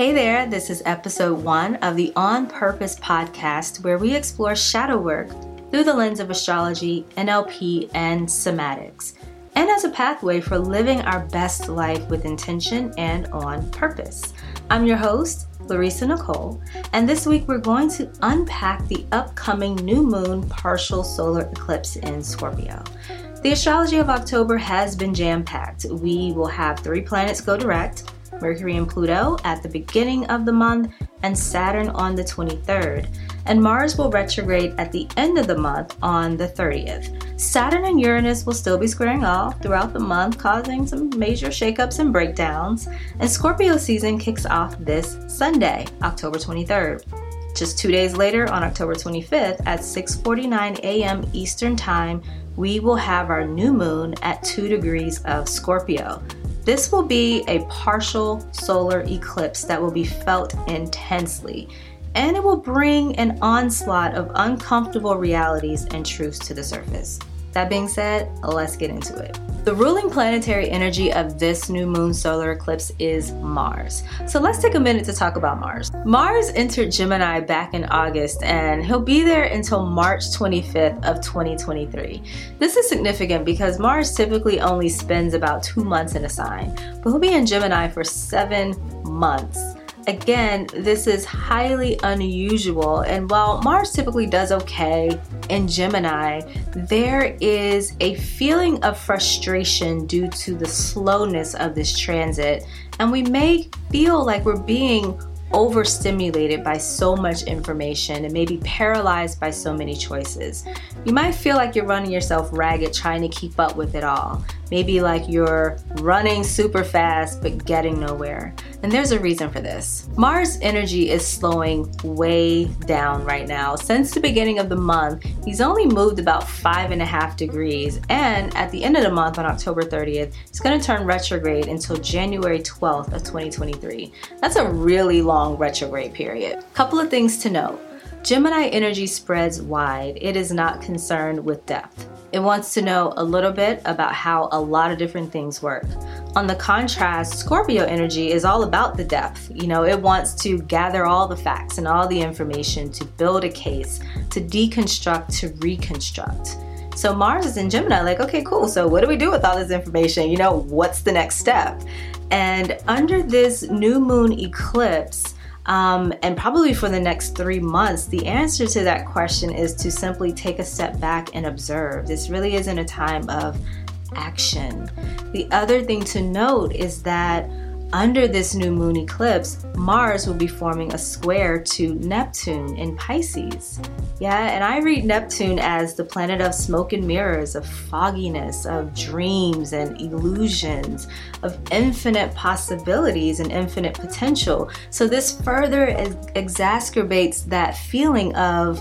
Hey there, this is episode one of the On Purpose podcast, where we explore shadow work through the lens of astrology, NLP, and somatics, and as a pathway for living our best life with intention and on purpose. I'm your host, Larissa Nicole, and this week we're going to unpack the upcoming new moon partial solar eclipse in Scorpio. The astrology of October has been jam packed. We will have three planets go direct Mercury and Pluto at the beginning of the month, and Saturn on the 23rd. And Mars will retrograde at the end of the month on the 30th. Saturn and Uranus will still be squaring off throughout the month, causing some major shakeups and breakdowns. And Scorpio season kicks off this Sunday, October 23rd. Just two days later, on October 25th at 6:49 a.m. Eastern Time, we will have our new moon at 2 degrees of Scorpio. This will be a partial solar eclipse that will be felt intensely, and it will bring an onslaught of uncomfortable realities and truths to the surface. That being said, let's get into it. The ruling planetary energy of this new moon solar eclipse is Mars. So let's take a minute to talk about Mars. Mars entered Gemini back in August and he'll be there until March 25th of 2023. This is significant because Mars typically only spends about 2 months in a sign, but he'll be in Gemini for 7 months. Again, this is highly unusual, and while Mars typically does okay in Gemini, there is a feeling of frustration due to the slowness of this transit, and we may feel like we're being overstimulated by so much information and maybe paralyzed by so many choices. You might feel like you're running yourself ragged trying to keep up with it all. Maybe like you're running super fast but getting nowhere. And there's a reason for this. Mars' energy is slowing way down right now. Since the beginning of the month, he's only moved about five and a half degrees. And at the end of the month, on October 30th, he's going to turn retrograde until January 12th of 2023. That's a really long retrograde period. Couple of things to note. Gemini energy spreads wide. It is not concerned with depth. It wants to know a little bit about how a lot of different things work. On the contrast, Scorpio energy is all about the depth. You know, it wants to gather all the facts and all the information to build a case, to deconstruct, to reconstruct. So Mars is in Gemini, like, okay, cool. So what do we do with all this information? You know, what's the next step? And under this new moon eclipse, um, and probably for the next three months, the answer to that question is to simply take a step back and observe. This really isn't a time of action. The other thing to note is that under this new moon eclipse, Mars will be forming a square to Neptune in Pisces. Yeah, and I read Neptune as the planet of smoke and mirrors, of fogginess, of dreams and illusions, of infinite possibilities and infinite potential. So this further exacerbates that feeling of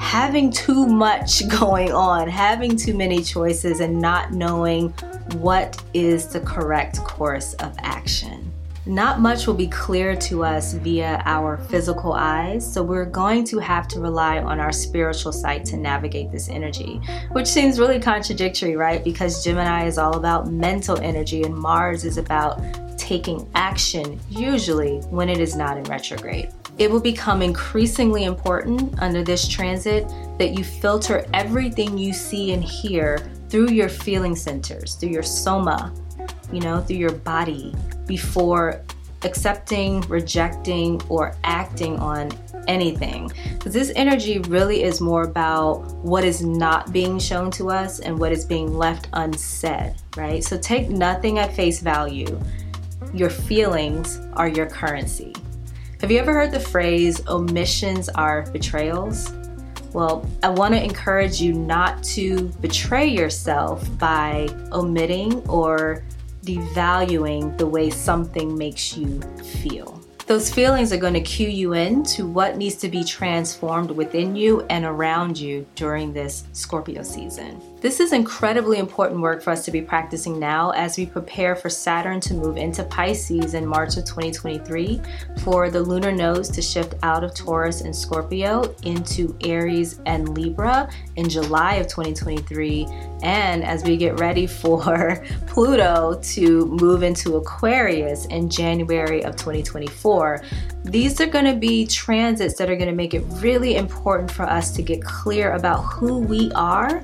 having too much going on, having too many choices, and not knowing what is the correct course of action. Not much will be clear to us via our physical eyes, so we're going to have to rely on our spiritual sight to navigate this energy, which seems really contradictory, right? Because Gemini is all about mental energy and Mars is about taking action, usually when it is not in retrograde. It will become increasingly important under this transit that you filter everything you see and hear through your feeling centers, through your soma, you know, through your body before accepting, rejecting, or acting on anything. Because this energy really is more about what is not being shown to us and what is being left unsaid, right? So take nothing at face value. Your feelings are your currency. Have you ever heard the phrase, omissions are betrayals? Well, I want to encourage you not to betray yourself by omitting or devaluing the way something makes you feel. Those feelings are going to cue you in to what needs to be transformed within you and around you during this Scorpio season. This is incredibly important work for us to be practicing now as we prepare for Saturn to move into Pisces in March of 2023, for the lunar nodes to shift out of Taurus and Scorpio into Aries and Libra in July of 2023, and as we get ready for Pluto to move into Aquarius in January of 2024. These are going to be transits that are going to make it really important for us to get clear about who we are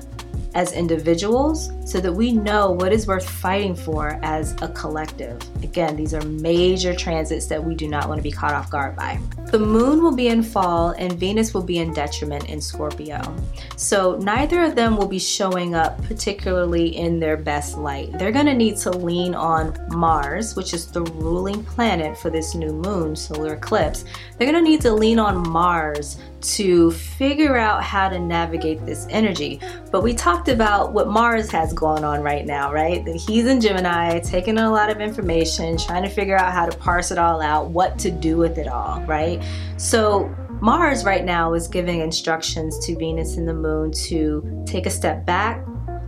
as individuals so that we know what is worth fighting for as a collective. Again, these are major transits that we do not want to be caught off guard by. The moon will be in fall and Venus will be in detriment in Scorpio. So neither of them will be showing up particularly in their best light. They're going to need to lean on Mars, which is the ruling planet for this new moon solar eclipse. They're going to need to lean on Mars to figure out how to navigate this energy. But we talked about what Mars has going on right now, right? That he's in Gemini, taking a lot of information, trying to figure out how to parse it all out, what to do with it all, right? So Mars right now is giving instructions to Venus and the moon to take a step back,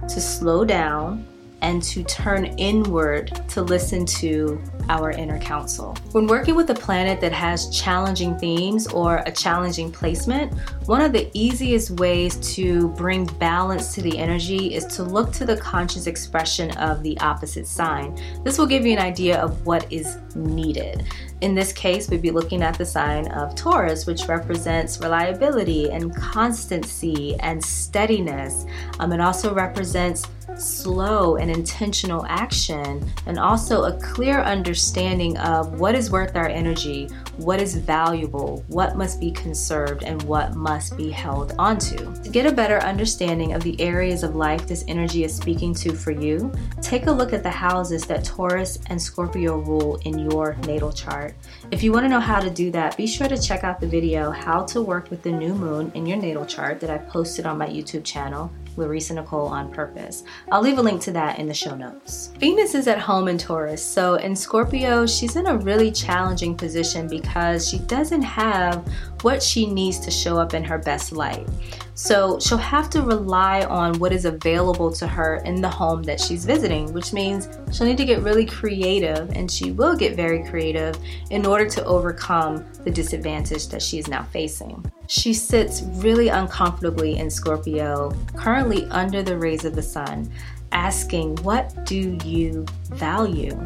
to slow down, and to turn inward to listen to our inner counsel. When working with a planet that has challenging themes or a challenging placement, one of the easiest ways to bring balance to the energy is to look to the conscious expression of the opposite sign. This will give you an idea of what is needed. In this case, we'd be looking at the sign of Taurus, which represents reliability and constancy and steadiness. Um, it also represents slow and intentional action, and also a clear understanding of what is worth our energy, what is valuable, what must be conserved, and what must be held onto. To get a better understanding of the areas of life this energy is speaking to for you, take a look at the houses that Taurus and Scorpio rule in your natal chart. If you want to know how to do that, be sure to check out the video How to Work with the New Moon in Your Natal Chart that I posted on my YouTube channel. Larissa Nicole on purpose. I'll leave a link to that in the show notes. Venus is at home in Taurus, so in Scorpio, she's in a really challenging position because she doesn't have what she needs to show up in her best light. So she'll have to rely on what is available to her in the home that she's visiting, which means she'll need to get really creative, and she will get very creative in order to overcome the disadvantage that she is now facing. She sits really uncomfortably in Scorpio, currently under the rays of the sun, asking, What do you value?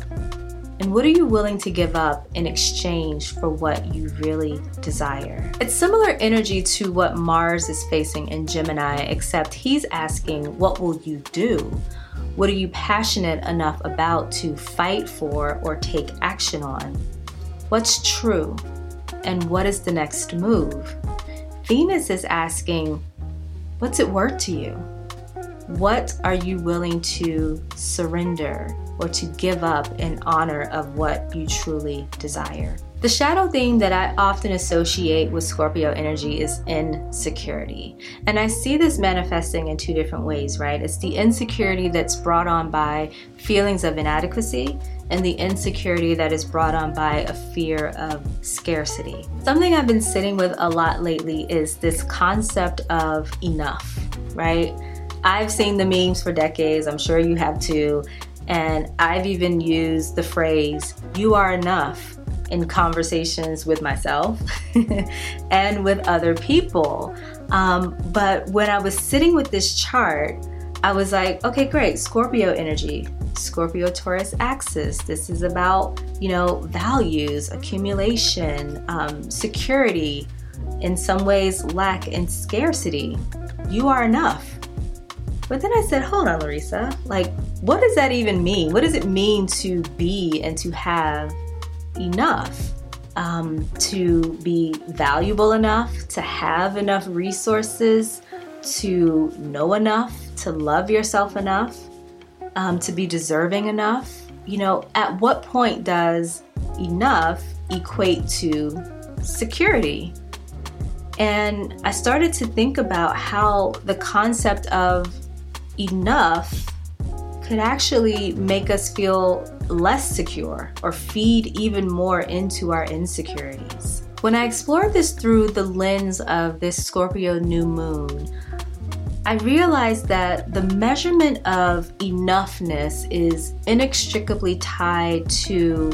And what are you willing to give up in exchange for what you really desire? It's similar energy to what Mars is facing in Gemini, except he's asking, What will you do? What are you passionate enough about to fight for or take action on? What's true? And what is the next move? Venus is asking, What's it worth to you? What are you willing to surrender or to give up in honor of what you truly desire? The shadow theme that I often associate with Scorpio energy is insecurity. And I see this manifesting in two different ways, right? It's the insecurity that's brought on by feelings of inadequacy and the insecurity that is brought on by a fear of scarcity. Something I've been sitting with a lot lately is this concept of enough, right? I've seen the memes for decades, I'm sure you have too, and I've even used the phrase, you are enough, in conversations with myself and with other people. Um, but when I was sitting with this chart, I was like, okay, great, Scorpio energy, Scorpio Taurus axis. This is about, you know, values, accumulation, um, security, in some ways, lack and scarcity. You are enough. But then I said, hold on, Larissa, like, what does that even mean? What does it mean to be and to have enough? Um, to be valuable enough, to have enough resources, to know enough, to love yourself enough, um, to be deserving enough. You know, at what point does enough equate to security? And I started to think about how the concept of enough could actually make us feel less secure or feed even more into our insecurities. When I explored this through the lens of this Scorpio new moon, I realized that the measurement of enoughness is inextricably tied to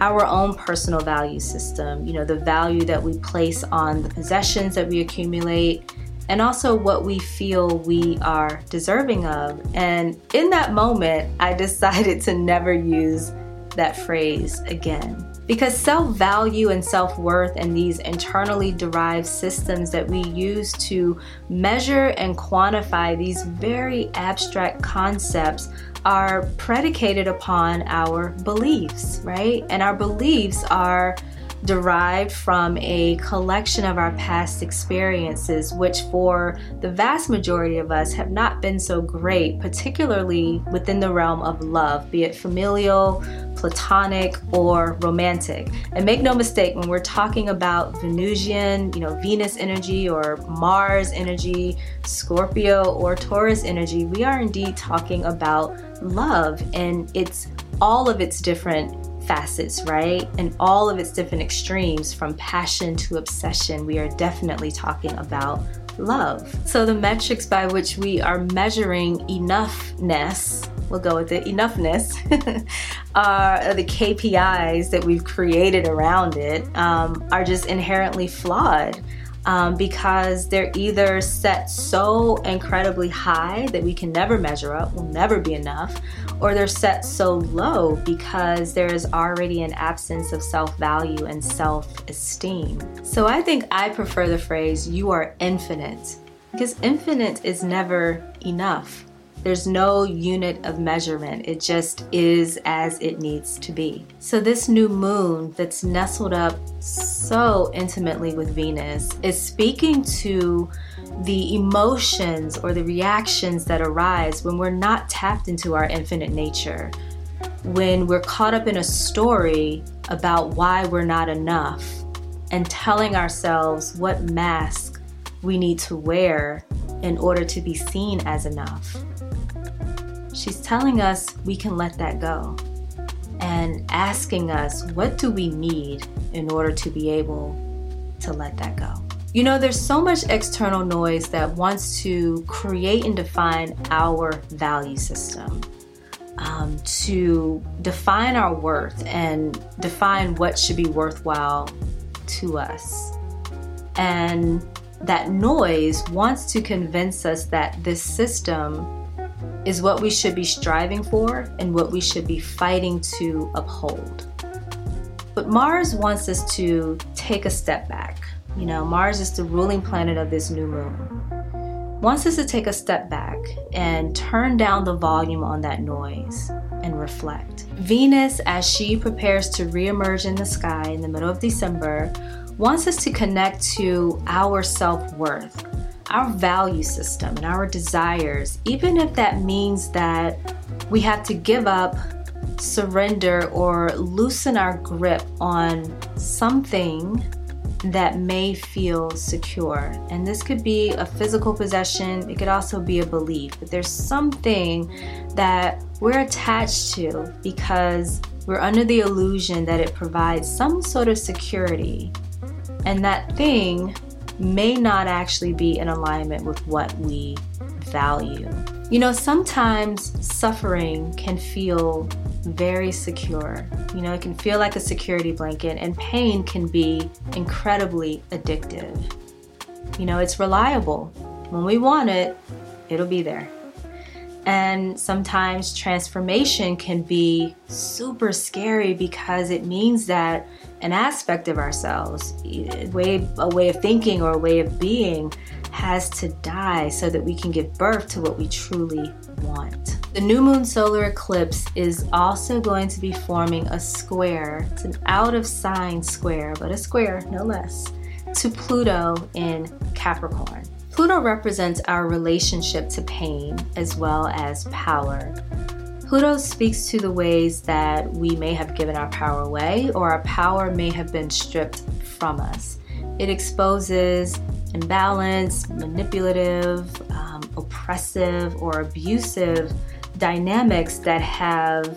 our own personal value system, you know, the value that we place on the possessions that we accumulate, and also what we feel we are deserving of. And in that moment, I decided to never use that phrase again. Because self value and self worth and these internally derived systems that we use to measure and quantify these very abstract concepts are predicated upon our beliefs, right? And our beliefs are derived from a collection of our past experiences, which for the vast majority of us have not been so great, particularly within the realm of love, be it familial, platonic, or romantic. And make no mistake, when we're talking about Venusian, you know, Venus energy or Mars energy, Scorpio or Taurus energy, we are indeed talking about love and it's all of its different facets, right? And all of its different extremes from passion to obsession, we are definitely talking about love. So, the metrics by which we are measuring enoughness, we'll go with it, enoughness, are the KPIs that we've created around it, um, are just inherently flawed um, because they're either set so incredibly high that we can never measure up, will never be enough, or they're set so low because there is already an absence of self value and self esteem. So I think I prefer the phrase, you are infinite, because infinite is never enough. There's no unit of measurement. It just is as it needs to be. So, this new moon that's nestled up so intimately with Venus is speaking to the emotions or the reactions that arise when we're not tapped into our infinite nature. When we're caught up in a story about why we're not enough and telling ourselves what mask we need to wear in order to be seen as enough. She's telling us we can let that go and asking us, what do we need in order to be able to let that go? You know, there's so much external noise that wants to create and define our value system, um, to define our worth and define what should be worthwhile to us. And that noise wants to convince us that this system is what we should be striving for and what we should be fighting to uphold. But Mars wants us to take a step back. You know, Mars is the ruling planet of this new moon. Wants us to take a step back and turn down the volume on that noise and reflect. Venus, as she prepares to reemerge in the sky in the middle of December, wants us to connect to our self worth, our value system and our desires, even if that means that we have to give up, surrender, or loosen our grip on something that may feel secure. And this could be a physical possession, it could also be a belief, but there's something that we're attached to because we're under the illusion that it provides some sort of security. And that thing may not actually be in alignment with what we value. You know, sometimes suffering can feel very secure. You know, it can feel like a security blanket, and pain can be incredibly addictive. You know, it's reliable. When we want it, it'll be there. And sometimes transformation can be super scary because it means that an aspect of ourselves, a way, a way of thinking or a way of being, has to die so that we can give birth to what we truly want. The new moon solar eclipse is also going to be forming a square. It's an out of sign square, but a square no less, to Pluto in Capricorn. Pluto represents our relationship to pain as well as power. Pluto speaks to the ways that we may have given our power away or our power may have been stripped from us. It exposes imbalanced, manipulative, um, oppressive, or abusive dynamics that have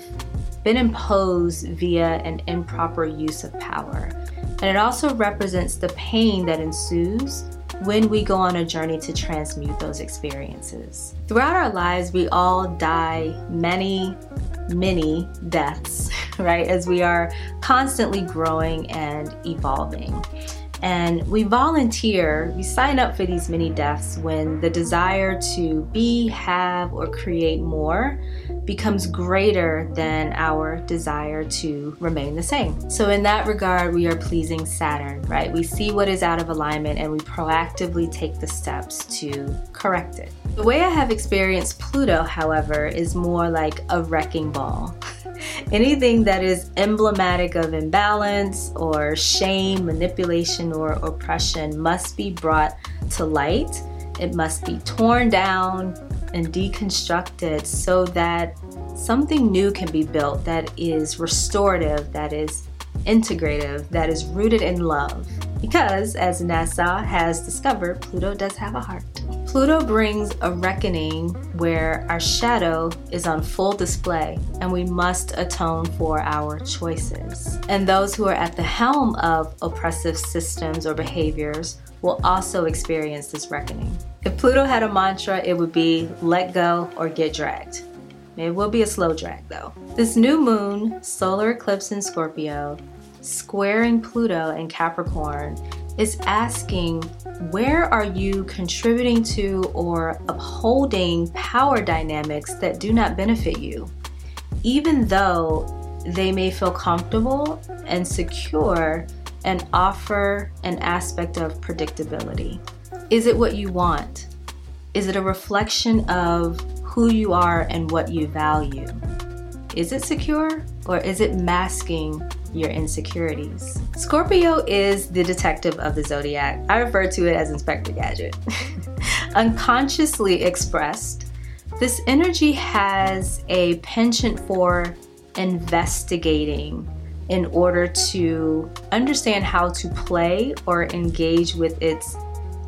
been imposed via an improper use of power. And it also represents the pain that ensues when we go on a journey to transmute those experiences. Throughout our lives, we all die many, many deaths, right? As we are constantly growing and evolving. And we volunteer, we sign up for these mini deaths when the desire to be, have, or create more becomes greater than our desire to remain the same. So, in that regard, we are pleasing Saturn, right? We see what is out of alignment and we proactively take the steps to correct it. The way I have experienced Pluto, however, is more like a wrecking ball. Anything that is emblematic of imbalance or shame, manipulation, or oppression must be brought to light. It must be torn down and deconstructed so that something new can be built that is restorative, that is integrative, that is rooted in love. Because, as NASA has discovered, Pluto does have a heart. Pluto brings a reckoning where our shadow is on full display and we must atone for our choices. And those who are at the helm of oppressive systems or behaviors will also experience this reckoning. If Pluto had a mantra, it would be let go or get dragged. It will be a slow drag though. This new moon, solar eclipse in Scorpio, squaring Pluto in Capricorn, is asking where are you contributing to or upholding power dynamics that do not benefit you, even though they may feel comfortable and secure and offer an aspect of predictability. Is it what you want? Is it a reflection of who you are and what you value? Is it secure or is it masking your insecurities. Scorpio is the detective of the zodiac. I refer to it as Inspector Gadget. Unconsciously expressed, this energy has a penchant for investigating in order to understand how to play or engage with its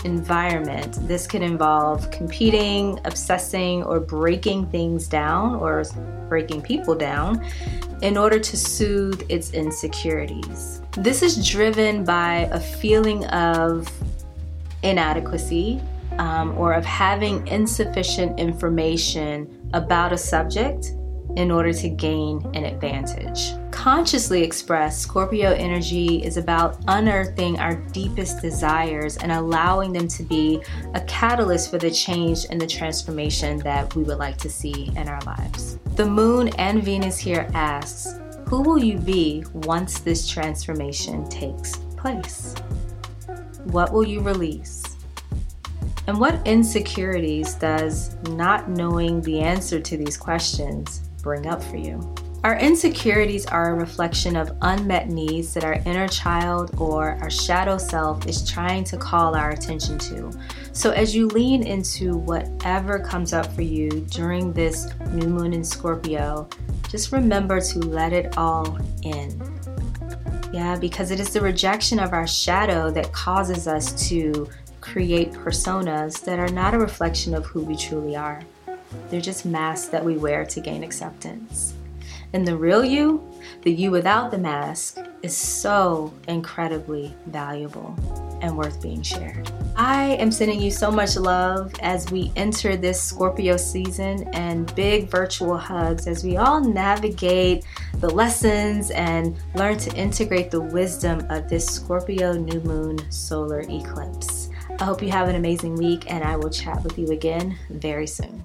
environment. This can involve competing, obsessing, or breaking things down or breaking people down in order to soothe its insecurities. This is driven by a feeling of inadequacy um, or of having insufficient information about a subject in order to gain an advantage. Consciously expressed, Scorpio energy is about unearthing our deepest desires and allowing them to be a catalyst for the change and the transformation that we would like to see in our lives. The moon and Venus here asks, who will you be once this transformation takes place? What will you release? And what insecurities does not knowing the answer to these questions bring up for you. Our insecurities are a reflection of unmet needs that our inner child or our shadow self is trying to call our attention to. So, as you lean into whatever comes up for you during this new moon in Scorpio, just remember to let it all in. Yeah, because it is the rejection of our shadow that causes us to create personas that are not a reflection of who we truly are. They're just masks that we wear to gain acceptance. And the real you, the you without the mask, is so incredibly valuable and worth being shared. I am sending you so much love as we enter this Scorpio season and big virtual hugs as we all navigate the lessons and learn to integrate the wisdom of this Scorpio new moon solar eclipse. I hope you have an amazing week and I will chat with you again very soon.